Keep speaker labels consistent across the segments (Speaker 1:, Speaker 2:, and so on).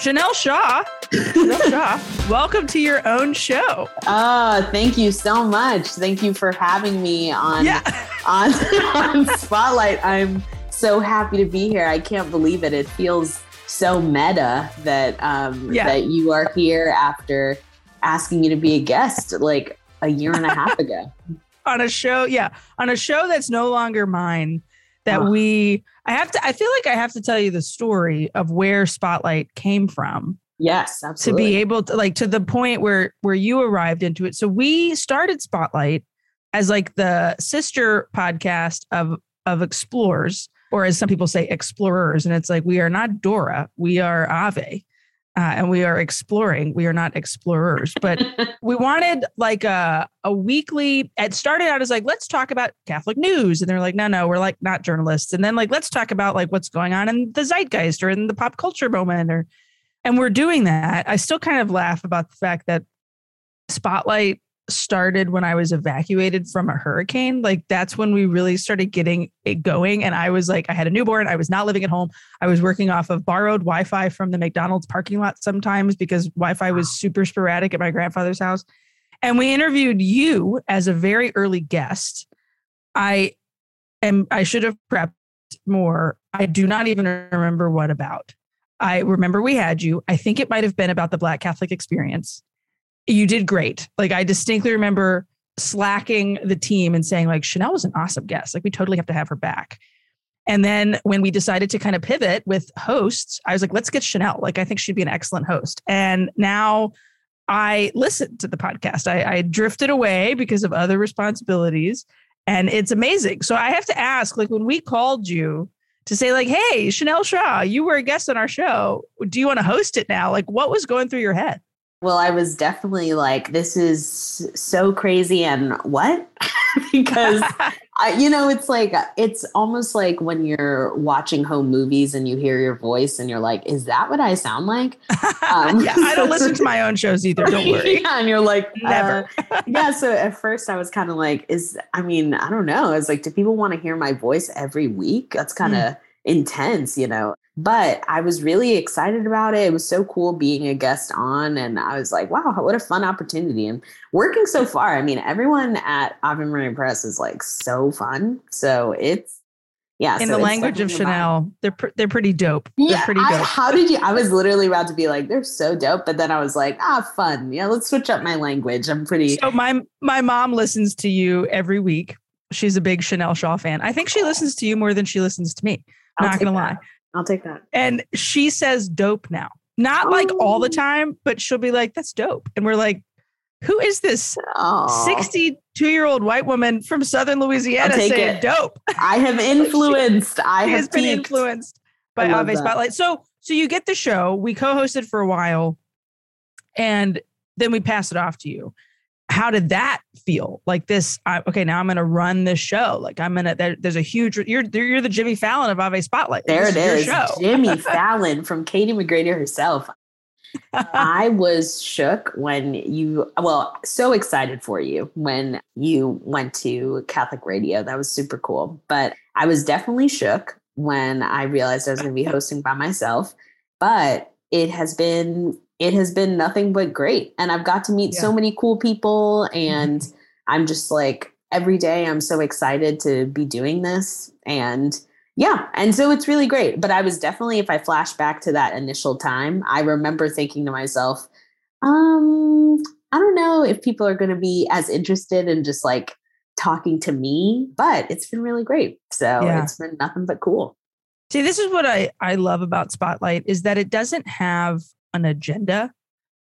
Speaker 1: Chanel Shaw. Chanel Shaw. Welcome to your own show.
Speaker 2: Oh, thank you so much. Thank you for having me on
Speaker 1: Yeah.
Speaker 2: on, on Spotlight. I'm so happy to be here. I can't believe it. It feels so meta that um
Speaker 1: Yeah.
Speaker 2: that you are here after asking you to be a guest like a year and a half ago.
Speaker 1: on a show, yeah, on a show that's no longer mine. That we, I have to, I feel like I have to tell you the story of where Spotlight came from
Speaker 2: Yes, absolutely.
Speaker 1: to be able to, like, to the point where where you arrived into it. So we started Spotlight as like the sister podcast of of Explorers, or as some people say, Explorers, and it's like we are not Dora, we are Ave. Uh, and we are exploring. We are not explorers, but we wanted like a a weekly it started out as like let's talk about catholic news. And they're like no no we're like not journalists. And then like let's talk about like what's going on in the zeitgeist or in the pop culture moment or and we're doing that. I still kind of laugh about the fact that spotlight started when i was evacuated from a hurricane like that's when we really started getting it going and i was like i had a newborn i was not living at home I was working off of borrowed Wi-Fi from the McDonald's parking lot sometimes because Wi-Fi was super sporadic at my grandfather's house. And we interviewed you as a very early guest. I am I should have prepped more. I do not even remember what about. I remember we had you. I think it might have been about the Black Catholic experience. You did great. Like I distinctly remember slacking the team and saying like Chanel was an awesome guest. Like we totally have to have her back. And then when we decided to kind of pivot with hosts, I was like, let's get Chanel. Like, I think she'd be an excellent host. And now I listened to the podcast. I, I drifted away because of other responsibilities, and it's amazing. So I have to ask, like, when we called you to say, like, hey, Chanel Shaw, you were a guest on our show. Do you want to host it now? Like, what was going through your head?
Speaker 2: Well, I was definitely like, this is so crazy and what? because I, you know, it's like it's almost like when you're watching home movies and you hear your voice and you're like, "Is that what I sound like?" Um,
Speaker 1: yeah, I don't listen to my own shows either. Don't worry.
Speaker 2: yeah, and you're like,
Speaker 1: Never.
Speaker 2: uh, yeah. So at first, I was kind of like, "Is I mean, I don't know." It's like, do people want to hear my voice every week? That's kind of intense, you know. But I was really excited about it. It was so cool being a guest on, and I was like, "Wow, what a fun opportunity!" And working so far. I mean, everyone at Ave Maria Press is like so fun. So it's yeah.
Speaker 1: In
Speaker 2: so
Speaker 1: the language of. Chanel, they're pr- they're pretty dope. They're
Speaker 2: Yeah,
Speaker 1: pretty
Speaker 2: I- how did you? I was literally about to be like, they're so dope, but then I was like, ah, fun. Yeah, let's switch up my language. I'm pretty.
Speaker 1: So my my mom listens to you every week. She's a big Chanel Shaw fan. I think she listens to you more than she listens to me.
Speaker 2: I'll
Speaker 1: not gonna
Speaker 2: that.
Speaker 1: lie.
Speaker 2: I'll take that.
Speaker 1: And she says dope now. Not like all the
Speaker 2: Oh.
Speaker 1: time, but she'll be like, that's dope. And we're like, who is this
Speaker 2: Oh,
Speaker 1: 62 year old white woman from Southern Louisiana saying
Speaker 2: it.
Speaker 1: dope?
Speaker 2: I have influenced. I
Speaker 1: She
Speaker 2: have
Speaker 1: has been influenced by
Speaker 2: I
Speaker 1: Ave. Spotlight. So so you get the show. We co-hosted for a while and then we pass it off to you. How did that feel? Like this, I, okay, now I'm going to run this show. Like I'm going to, there, there's a huge, you're, you're the Jimmy Fallon of Ave Spotlight.
Speaker 2: There
Speaker 1: This
Speaker 2: it is,
Speaker 1: show.
Speaker 2: Jimmy Fallon from Katie McGrady herself. I was shook when you, well, so excited for you when you went to Catholic radio. That was super cool. But I was definitely shook when I realized I was going to be hosting by myself. But it has been, it has been nothing but great. And I've got to meet so many cool people. And I'm just like, every day I'm so excited to be doing this. And yeah. And so it's really great. But I was definitely, if I flash back to that initial time, I remember thinking to myself, um, I don't know if people are going to be as interested in just like talking to me, but it's been really great. So
Speaker 1: Yeah.
Speaker 2: it's been nothing but cool.
Speaker 1: See, this is what I, I love about Spotlight is that it doesn't have an agenda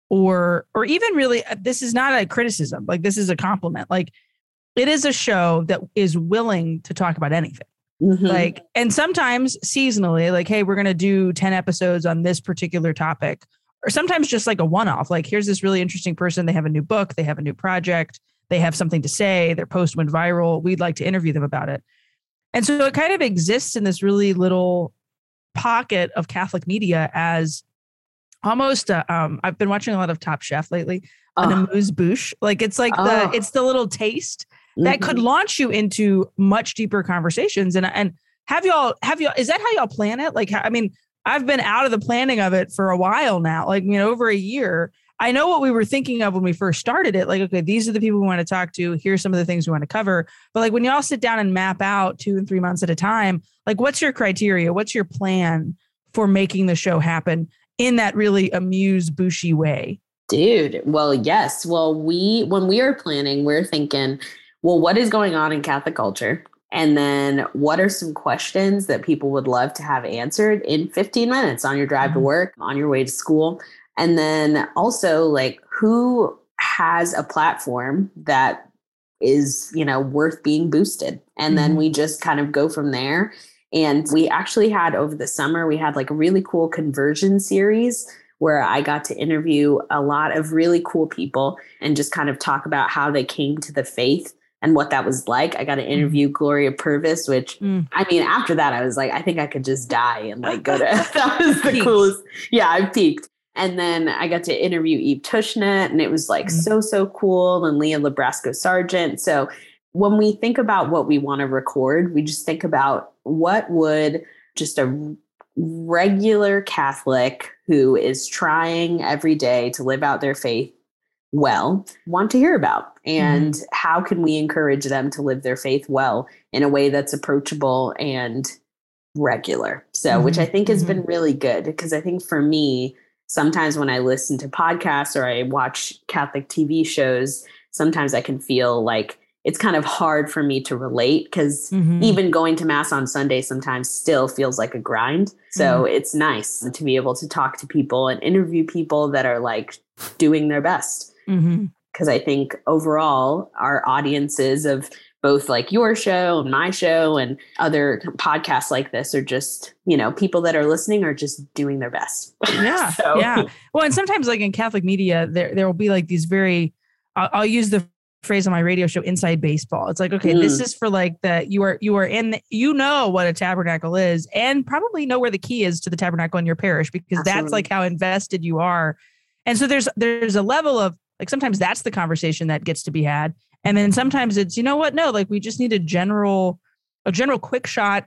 Speaker 1: or or even really uh, this is not a criticism. Like this is a compliment. Like it is a show that is willing to talk about anything.
Speaker 2: Mhm.
Speaker 1: Like and sometimes seasonally like hey, we're going to do 10 episodes on this particular topic or sometimes just like a one off. Like here's this really interesting person, they have a new book, they have a new project, they have something to say, their post went viral, we'd like to interview them about it. And so it kind of exists in this really little pocket of Catholic media as almost uh, um I've been watching a lot of Top Chef lately. An
Speaker 2: Oh,
Speaker 1: amuse bouche. Like it's like
Speaker 2: Oh.
Speaker 1: the it's the little taste that
Speaker 2: mhm.
Speaker 1: could launch you into much deeper conversations. And and have y'all have y'all is that how y'all plan it? Like I mean, I've been out of the planning of it for a while now, like, you know, over a year. I know what we were thinking of when we first started it. Like, okay, these are the people we want to talk to. Here's some of the things we want to cover. But like when y'all sit down and map out two and three months at a time, like what's your criteria? What's your plan for making the show happen in that really amuse bushy way?
Speaker 2: Dude, well, yes. Well, we when we are planning, we're thinking, well, what is going on in Catholic culture? And then what are some questions that people would love to have answered in 15 minutes on your drive mm-hmm. to work, on your way to school? And then also like who has a platform that is, you know, worth being boosted. And mm-hmm. then we just kind of go from there. And we actually had over the summer, we had like a really cool conversion series where I got to interview a lot of really cool people and just kind of talk about how they came to the faith and what that was like. I got to mm. interview mm. Gloria Purvis, which mm. I mean, after that, I was like, I think I could just die and like go to that was the coolest. Yeah, I peaked. And then I got to interview Eve Tushnet, and it was like mm. so, so cool. And Leah Libresco Sargeant. So when we think about what we want to record, we just think about what would just a regular Catholic who is trying every day to live out their faith well want to hear about and mm-hmm. how can we encourage them to live their faith well in a way that's approachable and regular so mm-hmm. which i think has mm-hmm. been really good because i think for me sometimes when i listen to podcasts or i watch catholic tv shows sometimes i can feel like it's kind of hard for me to relate because mm-hmm. even going to mass on Sunday sometimes still feels like a grind. So mm-hmm. it's nice to be able to talk to people and interview people that are like doing their best. Because mm-hmm. I think overall, our audiences of both like your show and my show and other podcasts like this are just, you know, people that are listening are just doing their best.
Speaker 1: Yeah. so. Yeah. Well, and sometimes like in Catholic media, there, there will be like these very, I'll, I'll use the phrase on my radio show inside baseball it's like okay mm. this is for like the you are you are in the, you know what a tabernacle is and probably know where the key is to the tabernacle in your parish because Absolutely. that's like how invested you are and so there's there's a level of like sometimes that's the conversation that gets to be had and then sometimes it's you know what no like we just need a general a general quick shot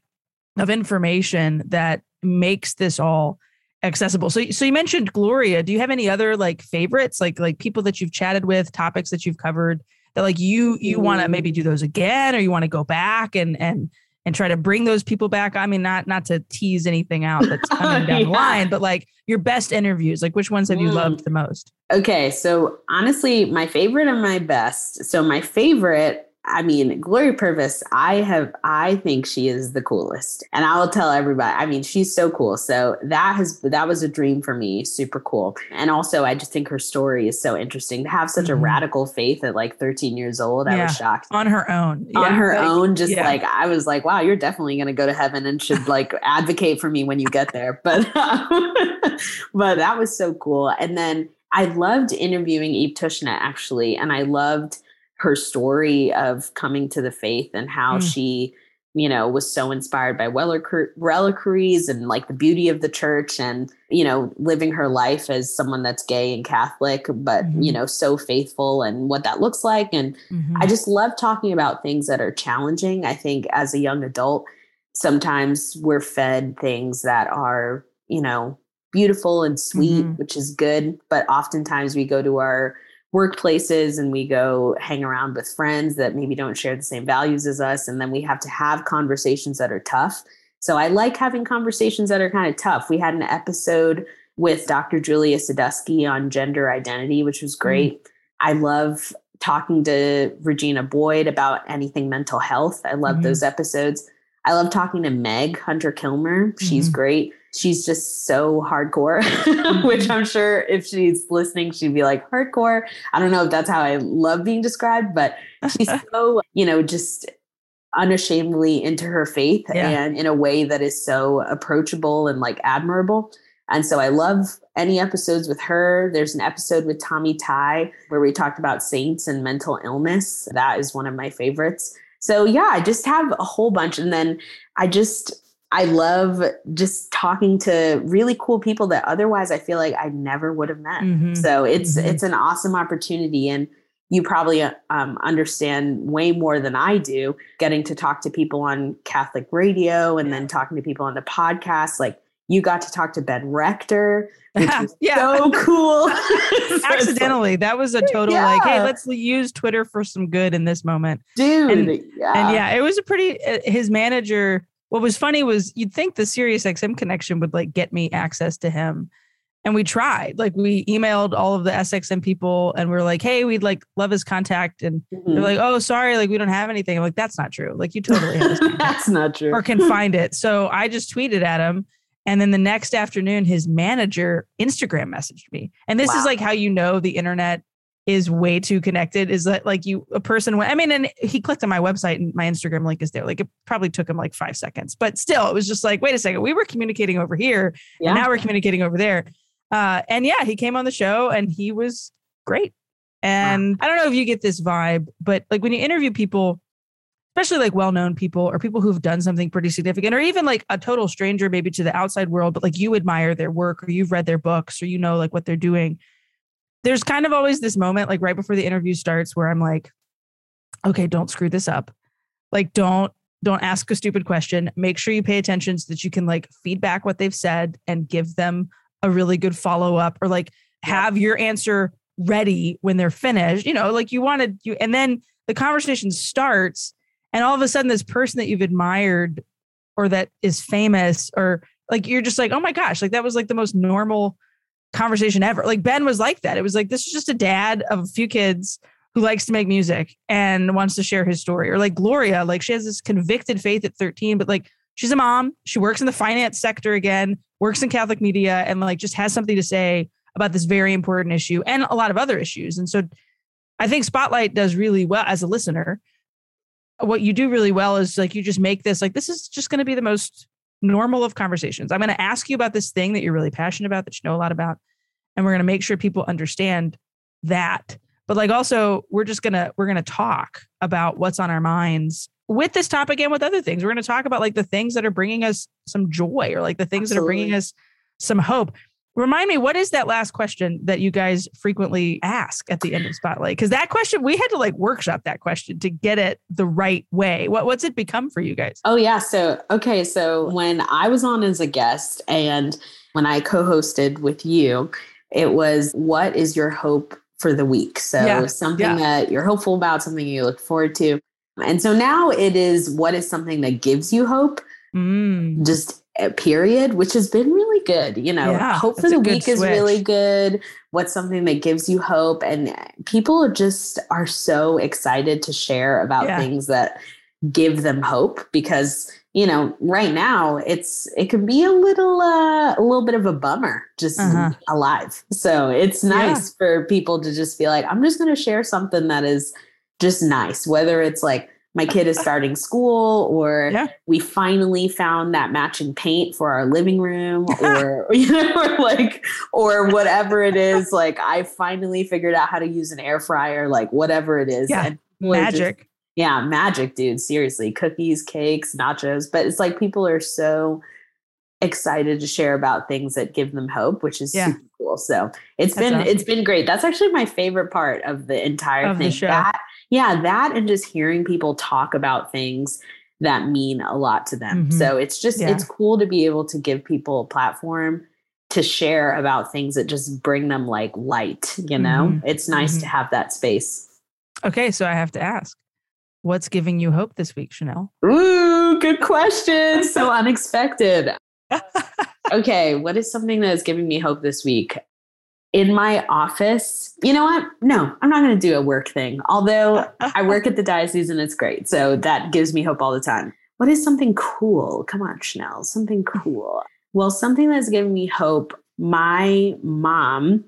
Speaker 1: of information that makes this all accessible. So so you mentioned Gloria. Do you have any other like favorites, like like people that you've chatted with, topics that you've covered that like you you want to maybe do those again or you want to go back and and and try to bring those people back i mean not not to tease anything out that's coming down yeah. the line but like your best interviews like which ones have you mm. loved the most
Speaker 2: okay so honestly my favorite and my best so my favorite I mean, Gloria Purvis, I have, I think she is the coolest. And I will tell everybody, I mean, she's so cool. So that has, that was a dream for me. Super cool. And also, I just think her story is so interesting to have such mm-hmm. a radical faith at like 13 years old. I was shocked.
Speaker 1: On her own.
Speaker 2: Yeah, On her like, own. Just yeah. like, I was like, wow, you're definitely going to go to heaven and should like advocate for me when you get there. But, but that was so cool. And then I loved interviewing Eve Tushnet actually. And I loved, her story of coming to the faith and how mm. she you know was so inspired by reliquaries and like the beauty of the church and you know living her life as someone that's gay and catholic but mm-hmm. you know so faithful and what that looks like and mm-hmm. i just love talking about things that are challenging i think as a young adult sometimes we're fed things that are you know beautiful and sweet mm-hmm. which is good but oftentimes we go to our workplaces and we go hang around with friends that maybe don't share the same values as us. And then we have to have conversations that are tough. So I like having conversations that are kind of tough. We had an episode with Dr. Julia Sadusky on gender identity, which was great. Mm. I love talking to Regina Boyd about anything mental health. I love mm-hmm. those episodes. I love talking to Meg Hunter Kilmer. She's mm-hmm. great she's just so hardcore, which. I'm sure if she's listening, she'd be like, hardcore. I don't know if that's how I love being described, but she's so, you know, just unashamedly into her faith yeah. and in a way that is so approachable and like admirable. And so I love any episodes with her. There's an episode with Tommy Tighe where we talked about saints and mental illness. That is one of my favorites. So yeah, I just have a whole bunch. And then I just I love just talking to really cool people that otherwise I feel like I never would have met. Mm-hmm. So it's mm-hmm. it's an awesome opportunity and you probably um, understand way more than I do getting to talk to people on Catholic radio and then talking to people on the podcast like You got to talk to Ben Rector, which was
Speaker 1: Yeah.
Speaker 2: so cool.
Speaker 1: Accidentally, that was a total like, hey, let's use Twitter for some good in this moment.
Speaker 2: dude.
Speaker 1: And-
Speaker 2: yeah.
Speaker 1: And yeah, it was a pretty. uh, His manager. What was funny was you'd think the Sirius XM connection would like get me access to him, and we tried. Like we emailed all of the SXM people, and we are like, "Hey, we'd like love his contact," and
Speaker 2: Mhm.
Speaker 1: they're like, "Oh, sorry, like we don't have anything." I'm like, "That's not true. Like you totally have his
Speaker 2: That's not true.
Speaker 1: or can find it." So I just tweeted at him. And then the next afternoon, his manager Instagram messaged me. And this
Speaker 2: Wow.
Speaker 1: is like how you know the internet is way too connected is that like you a person went, I mean, and he clicked on my website and my Instagram link is there. Like it probably took him like five seconds, but still, it was just like, wait a second, we were communicating over here
Speaker 2: Yeah.
Speaker 1: and now we're communicating over there. Uh, and yeah, he came on the show and he was great. And I don't know if you get this vibe, but like when you interview people, especially like well-known people or people who've done something pretty significant, or even like a total stranger, maybe to the outside world, but like you admire their work or you've read their books or you know like what they're doing. There's kind of always this moment, like right before the interview starts, where I'm like, okay, don't screw this up. Like, don't don't ask a stupid question. Make sure you pay attention so that you can like feedback what they've said and give them a really good follow up or like have your answer ready when they're finished. You know, like you wanted you, and then the conversation starts, and all of a sudden, this person that you've admired or that is famous or like you're just like, oh my gosh, like that was like the most normal conversation ever. Like Ben was like that. It was like this is just a dad of a few kids who likes to make music and wants to share his story. Or like Gloria, like she has this convicted faith at 13, but like she's a mom. She works in the finance sector again, works in Catholic media, and like just has something to say about this very important issue and a lot of other issues. And so I think Spotlight does really well as a listener. What you do really well is like you just make this like this is just going to be the most normal of conversations. I'm going to ask you about this thing that you're really passionate about, that you know a lot about, and we're going to make sure people understand that. But like also, we're just gonna we're gonna talk about what's on our minds with this topic and with other things. We're gonna talk about like the things that are bringing us some joy or like the things that are bringing us some hope. Remind me, what is that last question that you guys frequently ask at the end of Spotlight? Because that question we had to like workshop that question to get it the right way. What what's it become for you guys?
Speaker 2: Oh yeah. So okay. So when I was on as a guest and when I co-hosted with you, it was what is your hope for the week? So
Speaker 1: Yeah,
Speaker 2: something
Speaker 1: yeah.
Speaker 2: that you're hopeful about, something you look forward to. And so now it is what is something that gives you hope,
Speaker 1: Mm,
Speaker 2: just period, which has been really good. You know,
Speaker 1: Yeah,
Speaker 2: hope for the week is really good. What's something that gives you hope? And people just are so excited to share about
Speaker 1: Yeah.
Speaker 2: things that give them hope because you know right now it's it can be a little uh a little bit of a bummer just
Speaker 1: Uh-huh.
Speaker 2: alive so it's nice for people to just be like i'm just going to share something that is just nice whether it's like my kid is starting school or
Speaker 1: Yeah.
Speaker 2: we finally found that matching paint for our living room or you know or like or whatever it is like i finally figured out how to use an air fryer like whatever it is
Speaker 1: Yeah.
Speaker 2: and people just-
Speaker 1: magic.
Speaker 2: yeah, magic, dude. Seriously, cookies, cakes, nachos. But it's like people are so excited to share about things that give them hope, which is
Speaker 1: Yeah.
Speaker 2: super cool. So it's
Speaker 1: That's
Speaker 2: been
Speaker 1: awesome.
Speaker 2: it's been great. That's actually my favorite part of the entire
Speaker 1: Of the
Speaker 2: thing.
Speaker 1: show.
Speaker 2: That yeah, that and just hearing people talk about things that mean a lot to them.
Speaker 1: Mhm.
Speaker 2: So it's just
Speaker 1: Yeah.
Speaker 2: it's cool to be able to give people a platform to share about things that just bring them like light, you know?
Speaker 1: Mhm.
Speaker 2: It's nice
Speaker 1: Mhm.
Speaker 2: to have that space.
Speaker 1: Okay, so I have to ask, what's giving you hope this week, Chanel?
Speaker 2: Ooh, good question. So unexpected. Okay, what is something that is giving me hope this week? In my office, you know what? No, I'm not going to do a work thing. Although I work at the diocese and it's great. So that gives me hope all the time. What is something cool? Come on, Chanel, something cool. Well, something that's giving me hope. My mom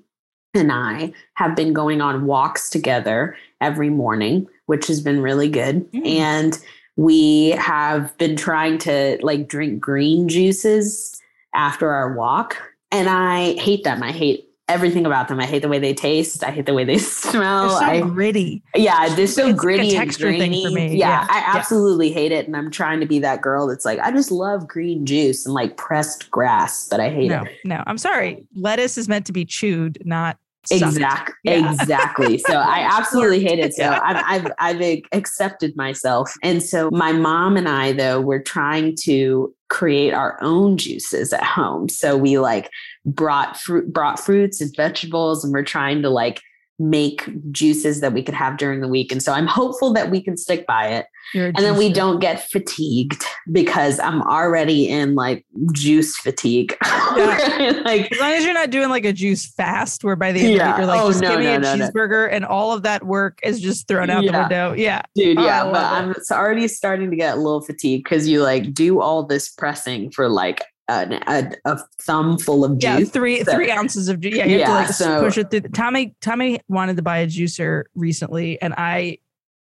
Speaker 2: and I have been going on walks together every morning, which has been really good.
Speaker 1: Mm.
Speaker 2: And we have been trying to like drink green juices after our walk. And I hate them. I hate everything about them. I hate the way they taste. I hate the way they smell.
Speaker 1: They're so
Speaker 2: I,
Speaker 1: gritty.
Speaker 2: yeah, they're so
Speaker 1: It's like a
Speaker 2: gritty and
Speaker 1: texture thing
Speaker 2: grainy.
Speaker 1: for me.
Speaker 2: Yeah,
Speaker 1: Yeah,
Speaker 2: I
Speaker 1: yeah.
Speaker 2: absolutely hate it. And I'm trying to be that girl that's like, I just love green juice and like pressed grass, but I hate
Speaker 1: No,
Speaker 2: it.
Speaker 1: no, I'm sorry. Lettuce is meant to be chewed, not.
Speaker 2: Exactly.
Speaker 1: Yeah.
Speaker 2: Exactly. So I absolutely hate it. So I've, I've I've accepted myself, and so my mom and I though we're trying to create our own juices at home. So we like brought fruit brought fruits and vegetables and we're trying to like make juices that we could have during the week. And so I'm hopeful that we can stick by it. And then we don't get fatigued because I'm already in like juice fatigue.
Speaker 1: Yeah. like as long as you're not doing like a juice fast where by the end yeah. of it you're like, oh, just no, give me no, a no, cheeseburger and all of that work is just thrown out yeah. the window. Yeah.
Speaker 2: Dude, oh, yeah. Oh, but I'm already starting to get a little fatigued because you like do all this pressing for like a, a, thumb full of juice.
Speaker 1: Yeah, three so, three ounces of juice. Yeah, you have yeah, to like so, push it through. Tommy Tommy wanted to buy a juicer recently, and I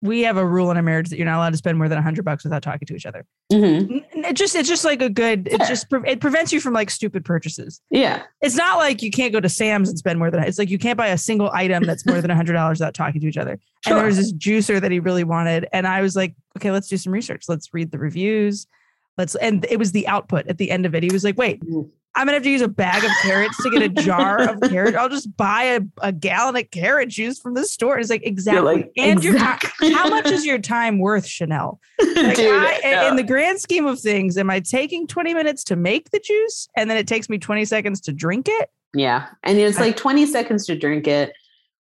Speaker 1: we have a rule in our marriage that you're not allowed to spend more than a hundred bucks without talking to each other. Mm-hmm. It just it's just like a good. It just it prevents you from like stupid purchases.
Speaker 2: Yeah,
Speaker 1: it's not like you can't go to Sam's and spend more than. It's like you can't buy a single item that's more than a hundred dollars without talking to each other. Sure. And there was this juicer that he really wanted, and I was like, okay, let's do some research. Let's read the reviews let's and it was the output at the end of it he was like wait mm. i'm gonna have to use a bag of carrots to get a jar of carrot i'll just buy a, a gallon of carrot juice from the store it's like exactly like, and exactly. your how much is your time worth chanel like Dude, I, no. in the grand scheme of things am i taking 20 minutes to make the juice and then it takes me 20 seconds to drink it
Speaker 2: yeah and it's like 20 seconds to drink it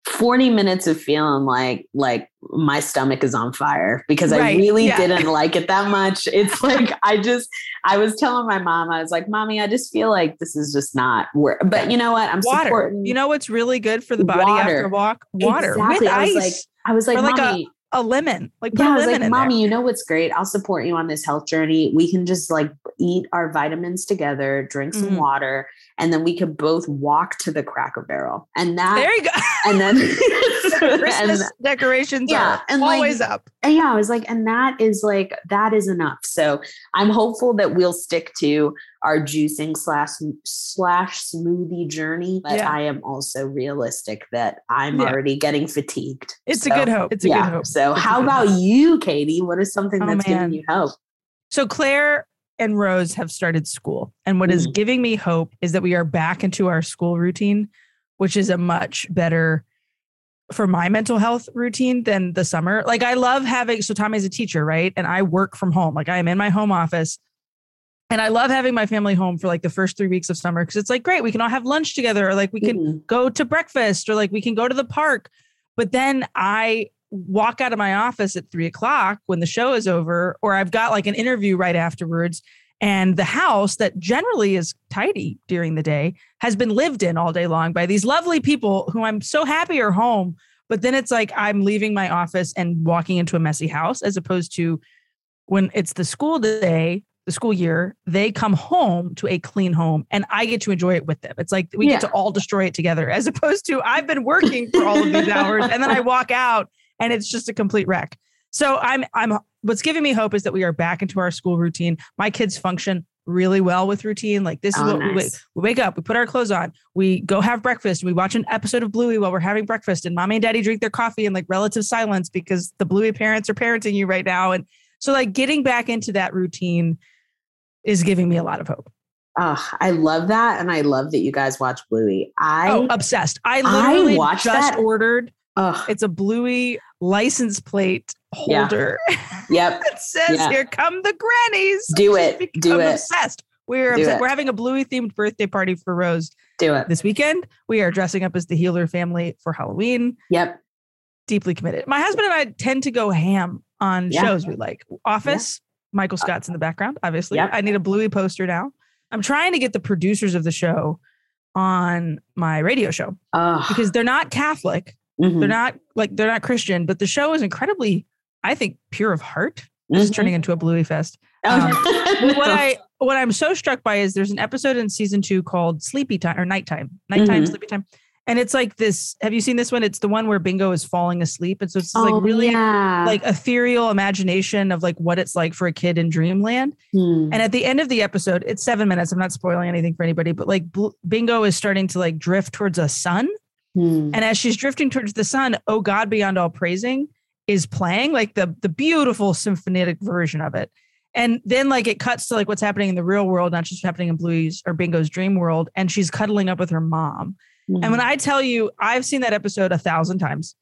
Speaker 2: 40 minutes of feeling like like my stomach is on fire because right. I really yeah. didn't like it that much. It's like I just I was telling my mom, I was like, Mommy, I just feel like this is just not work. But you know what? I'm
Speaker 1: water.
Speaker 2: supporting
Speaker 1: you know what's really good for the body water. after a walk? Water.
Speaker 2: Exactly.
Speaker 1: With
Speaker 2: I was
Speaker 1: ice.
Speaker 2: like, I was like, like Mommy,
Speaker 1: a lemon. Like
Speaker 2: yeah, I
Speaker 1: was
Speaker 2: like, mommy, you know what's great? I'll support you on this health journey. We can just like eat our vitamins together, drink some mm-hmm. water, and then we could both walk to the Cracker Barrel. And that
Speaker 1: there you go.
Speaker 2: And then
Speaker 1: Christmas and, decorations yeah, are and always
Speaker 2: like,
Speaker 1: up.
Speaker 2: And yeah, I was like, and that is like that is enough. So I'm hopeful that we'll stick to our juicing slash slash smoothie journey. But yeah. I am also realistic that I'm yeah. already getting fatigued.
Speaker 1: It's so, a good hope. It's a yeah. good hope.
Speaker 2: So
Speaker 1: it's
Speaker 2: how about hope. you, Katie? What is something oh, that's man. giving you hope?
Speaker 1: So Claire and Rose have started school. And what mm-hmm. is giving me hope is that we are back into our school routine, which is a much better for my mental health routine than the summer. Like I love having so Tommy's a teacher, right? And I work from home. Like I am in my home office. And I love having my family home for like the first three weeks of summer because it's like great. We can all have lunch together, or like we can mm-hmm. go to breakfast, or like we can go to the park. But then I walk out of my office at three o'clock when the show is over, or I've got like an interview right afterwards. And the house that generally is tidy during the day has been lived in all day long by these lovely people who I'm so happy are home. But then it's like I'm leaving my office and walking into a messy house as opposed to when it's the school day the school year, they come home to a clean home and I get to enjoy it with them. It's like we yeah. get to all destroy it together as opposed to I've been working for all of these hours and then I walk out and it's just a complete wreck. So I'm I'm what's giving me hope is that we are back into our school routine. My kids function really well with routine. Like this is oh, what nice. we, we wake up, we put our clothes on, we go have breakfast, we watch an episode of Bluey while we're having breakfast, and mommy and daddy drink their coffee in like relative silence because the Bluey parents are parenting you right now. And so like getting back into that routine is giving me a lot of hope.
Speaker 2: Oh, I love that. And I love that you guys watch Bluey. I oh,
Speaker 1: obsessed. I literally I just that. ordered. Ugh. It's a Bluey license plate holder.
Speaker 2: Yeah. Yep.
Speaker 1: it says, yeah. Here come the grannies.
Speaker 2: Do it. Do it.
Speaker 1: Obsessed. We're obsessed. We're having a Bluey themed birthday party for Rose.
Speaker 2: Do it.
Speaker 1: This weekend. We are dressing up as the Heeler family for Halloween.
Speaker 2: Yep.
Speaker 1: Deeply committed. My husband and I tend to go ham on yeah. shows we like. Office, Michael uh, Scott's in the background, obviously. Yep. I need a Bluey poster now. I'm trying to get the producers of the show on my radio show because they're not Catholic. Mm-hmm. They're not like they're not Christian, but the show is incredibly, I think, pure of heart. Mm-hmm. This is turning into a Bluey fest. Oh. Um, what I what I'm so struck by is there's an episode in season two called Sleepy Time or Nighttime, Nighttime, mm-hmm. Sleepy Time, and it's like this. Have you seen this one? It's the one where Bingo is falling asleep. And so it's oh, like really yeah. like ethereal imagination of like what it's like for a kid in dreamland. Hmm. And at the end of the episode, it's seven minutes. I'm not spoiling anything for anybody, but like Bingo is starting to like drift towards a sun. Hmm. And as she's drifting towards the sun, Oh God Beyond All Praising is playing like the the beautiful symphonic version of it. And then like it cuts to like what's happening in the real world, not just happening in Bluey's or Bingo's dream world. And she's cuddling up with her mom. Mm-hmm. And when I tell you, I've seen that episode a thousand times.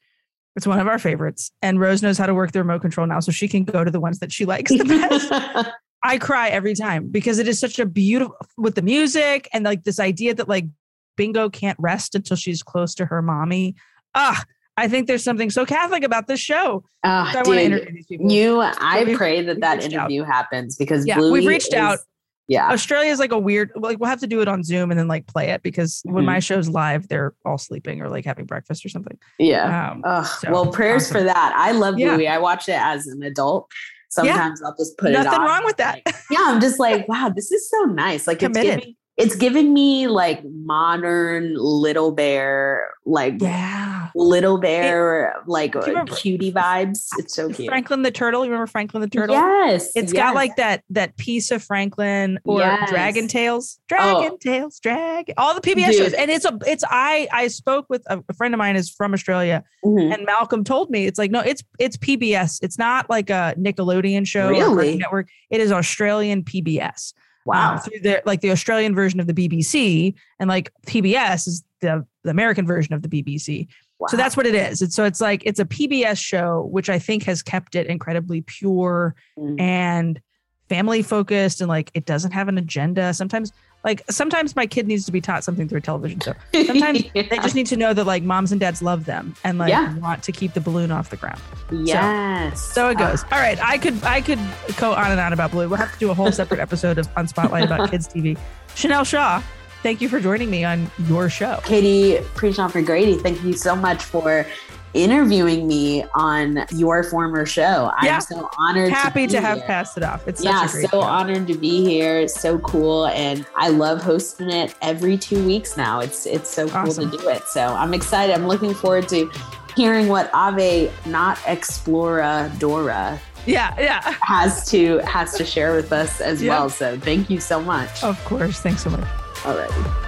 Speaker 1: It's one of our favorites. And Rose knows how to work the remote control now, so she can go to the ones that she likes the best. I cry every time because it is such a beautiful with the music and like this idea that like Bingo can't rest until she's close to her mommy. Ah, I think there's something so Catholic about this show.
Speaker 2: Uh,
Speaker 1: So I want to interview these people.
Speaker 2: you, I
Speaker 1: we've-
Speaker 2: pray that that
Speaker 1: reached out.
Speaker 2: interview happens because
Speaker 1: Yeah,
Speaker 2: Bluey
Speaker 1: we've reached
Speaker 2: is-
Speaker 1: out.
Speaker 2: Yeah,
Speaker 1: Australia is like a weird like we'll have to do it on Zoom and then like play it because when
Speaker 2: Mhm.
Speaker 1: my show's live, they're all sleeping or like having breakfast or something.
Speaker 2: yeah.
Speaker 1: Um,
Speaker 2: Ugh,
Speaker 1: so,
Speaker 2: well, prayers
Speaker 1: awesome.
Speaker 2: for that. I love
Speaker 1: Yeah.
Speaker 2: Bluey. I watch it as an adult. Sometimes I'll just put it
Speaker 1: Nothing wrong with that.
Speaker 2: Like, yeah, I'm just like, wow, this is so nice. Like it's
Speaker 1: Committed.
Speaker 2: giving, it's giving me like modern little bear, like
Speaker 1: yeah.
Speaker 2: little bear, like cutie vibes. It's so cute.
Speaker 1: Franklin the turtle. You remember Franklin the turtle?
Speaker 2: Yes,
Speaker 1: It's
Speaker 2: yes.
Speaker 1: got like that that piece of Franklin or
Speaker 2: Yes.
Speaker 1: Dragon Tales, Dragon
Speaker 2: Oh.
Speaker 1: Tales, Dragon, all the PBS shows, and it's a it's I I spoke with a, a friend of mine is from Australia,
Speaker 2: Mhm.
Speaker 1: and Malcolm told me it's like no, it's it's PBS. It's not like a Nickelodeon show
Speaker 2: Really?
Speaker 1: Network. It is Australian PBS. Um,
Speaker 2: Wow.
Speaker 1: through the like the Australian version of the BBC, and like PBS is the the American version of the BBC. So that's what it is. And so it's like it's a PBS show, which I think has kept it incredibly pure
Speaker 2: Mm.
Speaker 1: and family focused and like it doesn't have an agenda. Sometimes like sometimes my kid needs to be taught something through a television show. Sometimes they just need to know that like moms and dads love them and like
Speaker 2: Yeah.
Speaker 1: want to keep the balloon off the ground.
Speaker 2: yes.
Speaker 1: So it goes. Ah. All right. I could I could go on and on about Blue. We'll have to do a whole separate episode of on Spotlight about kids TV. Chanel Shaw, thank you for joining me on your show.
Speaker 2: Katie Prejean McGrady, thank you so much for interviewing me on your former show.
Speaker 1: Yeah.
Speaker 2: I'm so honored.
Speaker 1: Happy
Speaker 2: be
Speaker 1: to have
Speaker 2: here.
Speaker 1: passed it off. It's
Speaker 2: yeah,
Speaker 1: such a great
Speaker 2: so
Speaker 1: show.
Speaker 2: honored to be here. It's so cool, and I love hosting it every two weeks now. It's it's so cool
Speaker 1: Awesome.
Speaker 2: to do it. So I'm excited. I'm looking forward to hearing what Ave, not Explora Dora,
Speaker 1: Yeah, yeah.
Speaker 2: has to has to share with us as
Speaker 1: Yeah.
Speaker 2: well. So thank you so much.
Speaker 1: Of course. Thanks so much.
Speaker 2: Alrighty.